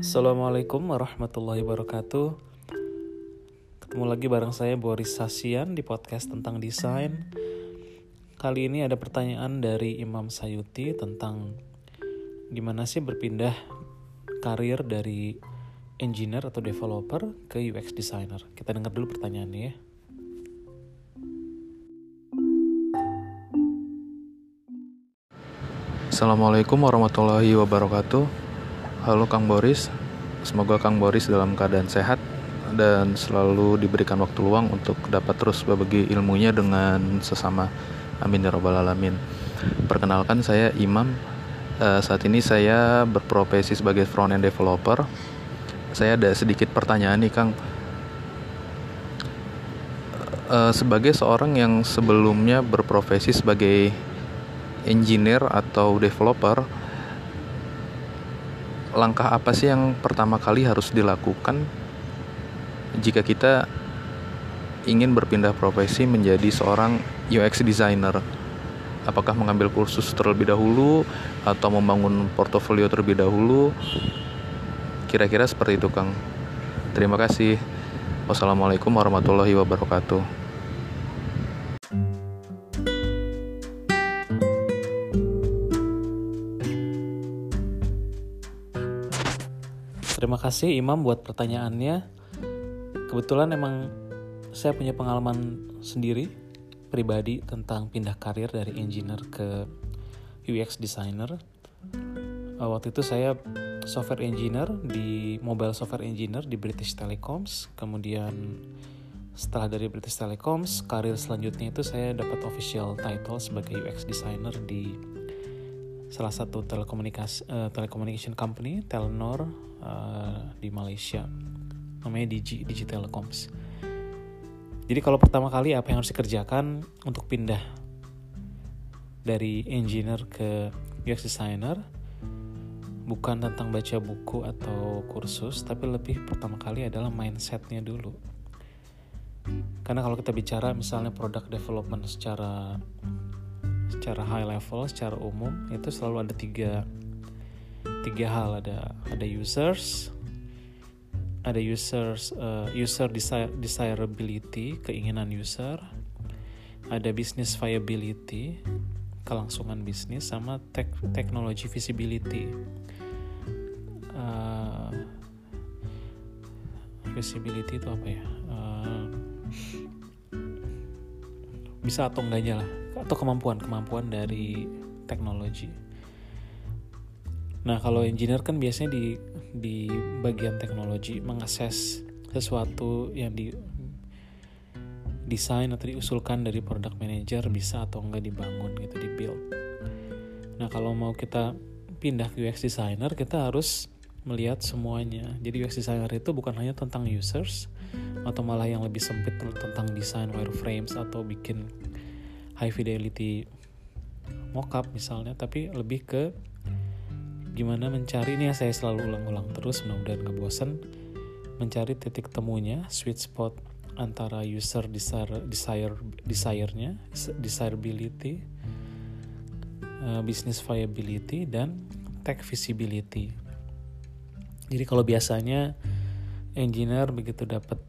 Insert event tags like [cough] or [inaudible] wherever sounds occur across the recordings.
Assalamualaikum warahmatullahi wabarakatuh. Ketemu lagi bareng saya Boris Sasian di podcast tentang desain. Kali ini ada pertanyaan dari Imam Sayuti tentang Gimana sih berpindah karir dari engineer atau developer ke UX designer. Kita dengar dulu pertanyaannya ya. Assalamualaikum warahmatullahi wabarakatuh Halo Kang Boris, semoga Kang Boris dalam keadaan sehat dan selalu diberikan waktu luang untuk dapat terus berbagi ilmunya dengan sesama. Amin ya robbal alamin. Perkenalkan saya Imam. Uh, saat ini saya berprofesi sebagai front end developer. Saya ada sedikit pertanyaan nih Kang. Uh, sebagai seorang yang sebelumnya berprofesi sebagai engineer atau developer, langkah apa sih yang pertama kali harus dilakukan jika kita ingin berpindah profesi menjadi seorang UX designer? Apakah mengambil kursus terlebih dahulu atau membangun portofolio terlebih dahulu? Kira-kira seperti itu, Kang. Terima kasih. Wassalamualaikum warahmatullahi wabarakatuh. Kasih Imam buat pertanyaannya. Kebetulan emang saya punya pengalaman sendiri pribadi tentang pindah karir dari engineer ke UX designer. Uh, waktu itu saya software engineer di mobile software engineer di British Telecoms. Kemudian setelah dari British Telecoms, karir selanjutnya itu saya dapat official title sebagai UX designer di salah satu telekomunikasi uh, telecommunication company Telnor uh, di Malaysia namanya Digi Digi Telecoms. Jadi kalau pertama kali apa yang harus dikerjakan untuk pindah dari engineer ke UX designer bukan tentang baca buku atau kursus tapi lebih pertama kali adalah mindsetnya dulu karena kalau kita bicara misalnya product development secara secara high level secara umum itu selalu ada tiga tiga hal. Ada ada users ada users uh, user desire, desirability keinginan user ada business viability kelangsungan bisnis sama tek, technology visibility. Uh, visibility itu apa ya? Uh, bisa atau enggaknya lah atau kemampuan kemampuan dari teknologi. Nah kalau engineer kan biasanya di di bagian teknologi mengakses sesuatu yang di desain atau diusulkan dari product manager bisa atau enggak dibangun gitu di build. Nah kalau mau kita pindah ke UX designer kita harus melihat semuanya. Jadi UX designer itu bukan hanya tentang users atau malah yang lebih sempit tentang desain wireframes atau bikin high fidelity mockup misalnya tapi lebih ke gimana mencari ini ya saya selalu ulang-ulang terus mudah-mudahan gak bosan mencari titik temunya sweet spot antara user desire desire desire-nya desirability uh, business viability dan tech visibility jadi kalau biasanya engineer begitu dapat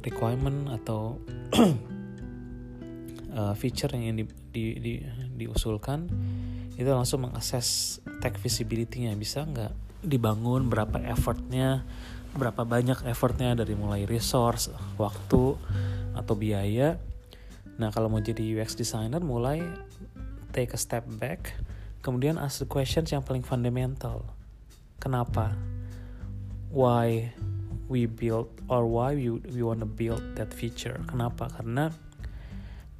requirement atau [clears throat] uh, feature yang di, di, di, diusulkan itu langsung mengakses tech visibility-nya. Bisa nggak dibangun berapa effortnya berapa banyak effortnya dari mulai resource waktu atau biaya? Nah kalau mau jadi UX designer mulai take a step back kemudian ask the questions yang paling fundamental kenapa? Why we build or why we, we wanna build that feature? Kenapa? Karena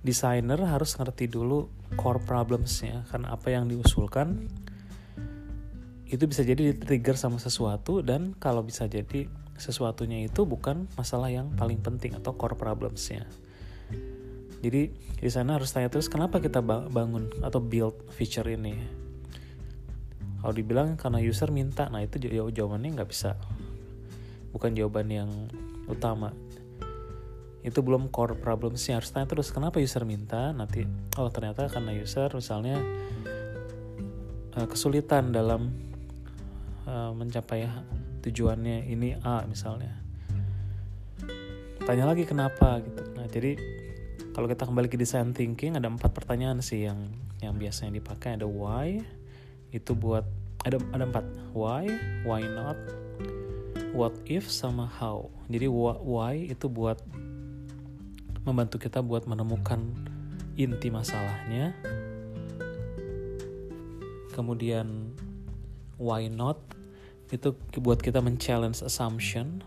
desainer harus ngerti dulu core problemsnya. Karena apa yang diusulkan itu bisa jadi di-trigger sama sesuatu dan kalau bisa jadi sesuatunya itu bukan masalah yang paling penting atau core problemsnya. Jadi di sana harus tanya terus kenapa kita bangun atau build feature ini kalau dibilang karena user minta nah itu jawabannya nggak bisa. Bukan jawaban yang utama. Itu belum core problemsnya. Harus tanya terus kenapa user minta? Nanti oh ternyata karena user misalnya uh, kesulitan dalam uh, mencapai tujuannya ini A misalnya. Tanya lagi kenapa gitu. Nah jadi kalau kita kembali ke design thinking ada empat pertanyaan sih yang yang biasanya dipakai. Ada why itu buat ada ada empat. Why why not what if sama how. Jadi why itu buat membantu kita buat menemukan inti masalahnya. Kemudian why not itu buat kita men-challenge assumption.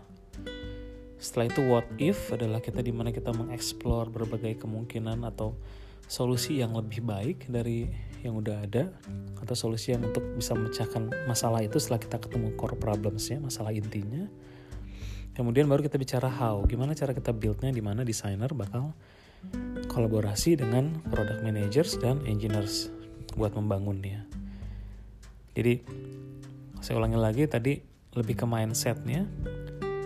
Setelah itu what if adalah kita di mana kita mengeksplor berbagai kemungkinan atau solusi yang lebih baik dari yang udah ada atau solusi yang untuk bisa memecahkan masalah itu setelah kita ketemu core problemsnya masalah intinya. Kemudian baru kita bicara how. Gimana cara kita buildnya di mana desainer bakal kolaborasi dengan product managers dan engineers buat membangunnya. Jadi saya ulangi lagi tadi lebih ke mindsetnya.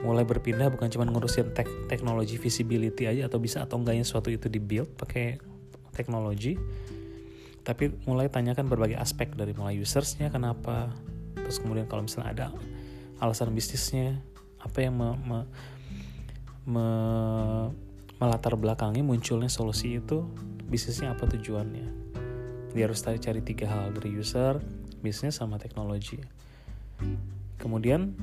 Mulai berpindah bukan cuma ngurusin tek teknologi visibility aja atau bisa atau enggaknya suatu itu di build pakai teknologi tapi mulai tanyakan berbagai aspek dari mulai usersnya kenapa terus kemudian kalau misalnya ada alasan bisnisnya apa yang me, me, me, melatar belakangi munculnya solusi itu bisnisnya apa tujuannya. Dia harus cari cari tiga hal dari user bisnis sama teknologi. Kemudian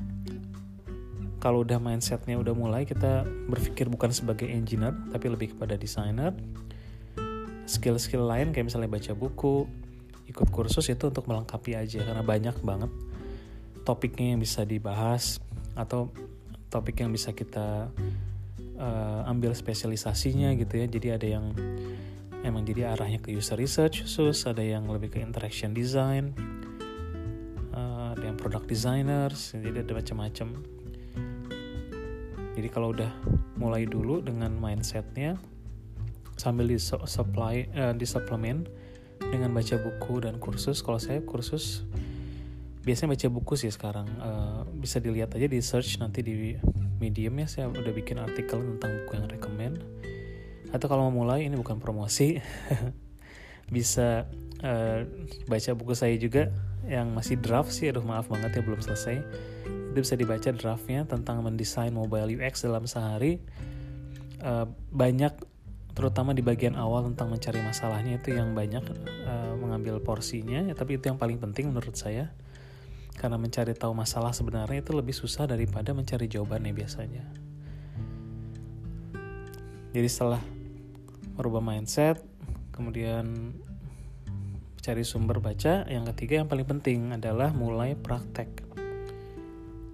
kalau udah mindsetnya udah mulai kita berpikir bukan sebagai engineer tapi lebih kepada desainer skill-skill lain kayak misalnya baca buku ikut kursus itu untuk melengkapi aja karena banyak banget topiknya yang bisa dibahas atau topik yang bisa kita uh, ambil spesialisasinya gitu ya. Jadi ada yang emang jadi arahnya ke user research khusus ada yang lebih ke interaction design uh, ada yang product designers jadi ada macam-macam. Jadi kalau udah mulai dulu dengan mindsetnya sambil di supply uh, di suplemen dengan baca buku dan kursus. Kalau saya kursus biasanya baca buku sih sekarang. Uh, bisa dilihat aja di search nanti di medium ya. Saya udah bikin artikel tentang buku yang rekomend atau kalau mau mulai ini bukan promosi. [laughs] Bisa uh, baca buku saya juga yang masih draft sih. Aduh maaf banget ya belum selesai. Itu bisa dibaca draftnya tentang mendesain mobile UX dalam sehari. Uh, banyak terutama di bagian awal tentang mencari masalahnya itu yang banyak uh, mengambil porsinya. Ya, tapi itu yang paling penting menurut saya. Karena mencari tahu masalah sebenarnya itu lebih susah daripada mencari jawabannya biasanya. Jadi setelah merubah mindset kemudian cari sumber baca yang ketiga yang paling penting adalah mulai praktek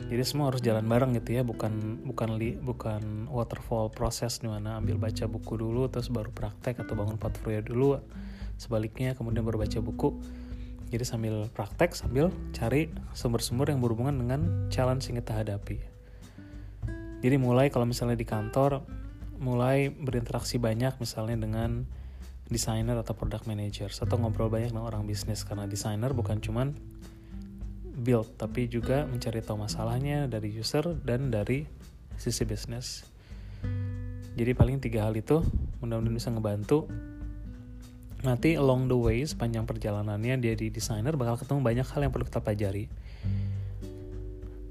jadi semua harus jalan bareng gitu ya bukan bukan li, bukan waterfall proses di mana ambil baca buku dulu terus baru praktek atau bangun portfolio dulu. Sebaliknya kemudian baru baca buku. Jadi sambil praktek sambil cari sumber-sumber yang berhubungan dengan challenge yang kita hadapi. Jadi mulai kalau misalnya di kantor mulai berinteraksi banyak misalnya dengan desainer atau product manager atau ngobrol banyak dengan orang bisnis. Karena desainer bukan cuman build tapi juga mencari tahu masalahnya dari user dan dari sisi bisnis. Jadi paling tiga hal itu mudah-mudahan bisa ngebantu. Nanti along the way sepanjang perjalanannya dia di designer bakal ketemu banyak hal yang perlu kita pelajari.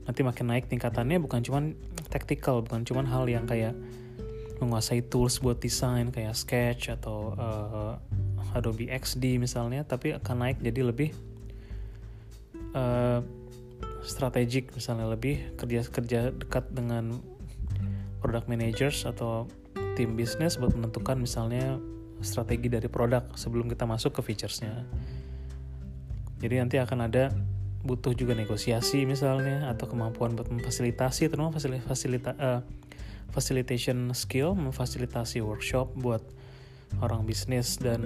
Nanti makin naik tingkatannya bukan cuman tactical bukan cuman hal yang kayak menguasai tools buat desain kayak Sketch atau uh, Adobe XD misalnya tapi akan naik jadi lebih uh, strategik misalnya lebih kerja kerja dekat dengan product managers atau tim bisnis buat menentukan misalnya strategi dari produk sebelum kita masuk ke featuresnya. Jadi nanti akan ada butuh juga negosiasi misalnya atau kemampuan buat memfasilitasi terutama fasilita, uh, facilitation skill memfasilitasi workshop buat orang bisnis dan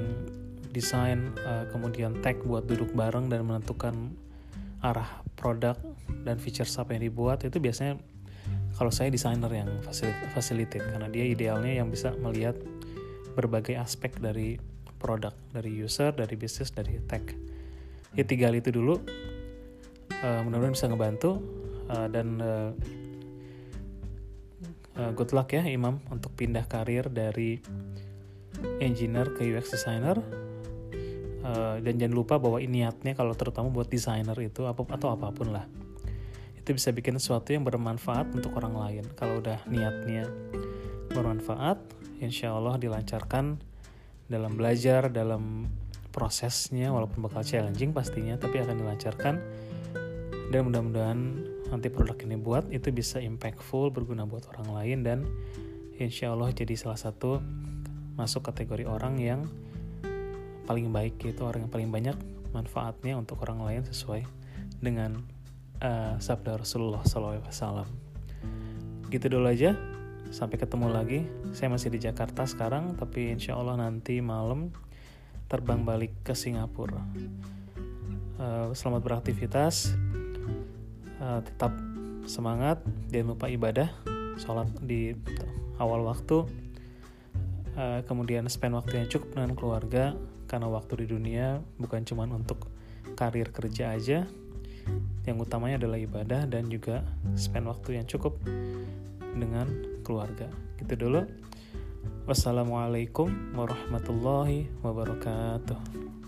desain uh, kemudian tech buat duduk bareng dan menentukan arah produk dan features apa yang dibuat itu biasanya kalau saya desainer yang facilitate karena dia idealnya yang bisa melihat berbagai aspek dari produk dari user dari bisnis dari tech. Ya tiga hal itu dulu uh, mudah-mudahan bisa ngebantu uh, dan uh, uh, good luck ya Imam untuk pindah karir dari engineer ke UX designer uh, dan jangan lupa bahwa niatnya kalau terutama buat desainer itu apa atau apa pun lah. Itu bisa bikin sesuatu yang bermanfaat untuk orang lain. Kalau udah niatnya bermanfaat insya Allah dilancarkan dalam belajar dalam prosesnya walaupun bakal challenging pastinya tapi akan dilancarkan. Dan mudah-mudahan nanti produk ini buat itu bisa impactful berguna buat orang lain dan insya Allah jadi salah satu masuk kategori orang yang paling baik gitu orang yang paling banyak manfaatnya untuk orang lain sesuai dengan uh, sabda Rasulullah SAW. Gitu dulu aja. Sampai ketemu lagi. Saya masih di Jakarta sekarang, tapi insya Allah nanti malam terbang balik ke Singapura. Uh, selamat beraktivitas. Uh, tetap semangat. Jangan lupa ibadah. Sholat di awal waktu. Uh, kemudian spend waktu yang cukup dengan keluarga karena waktu di dunia bukan cuma untuk karir kerja aja. Yang utamanya adalah ibadah dan juga spend waktu yang cukup dengan keluarga. Gitu dulu. Wassalamualaikum warahmatullahi wabarakatuh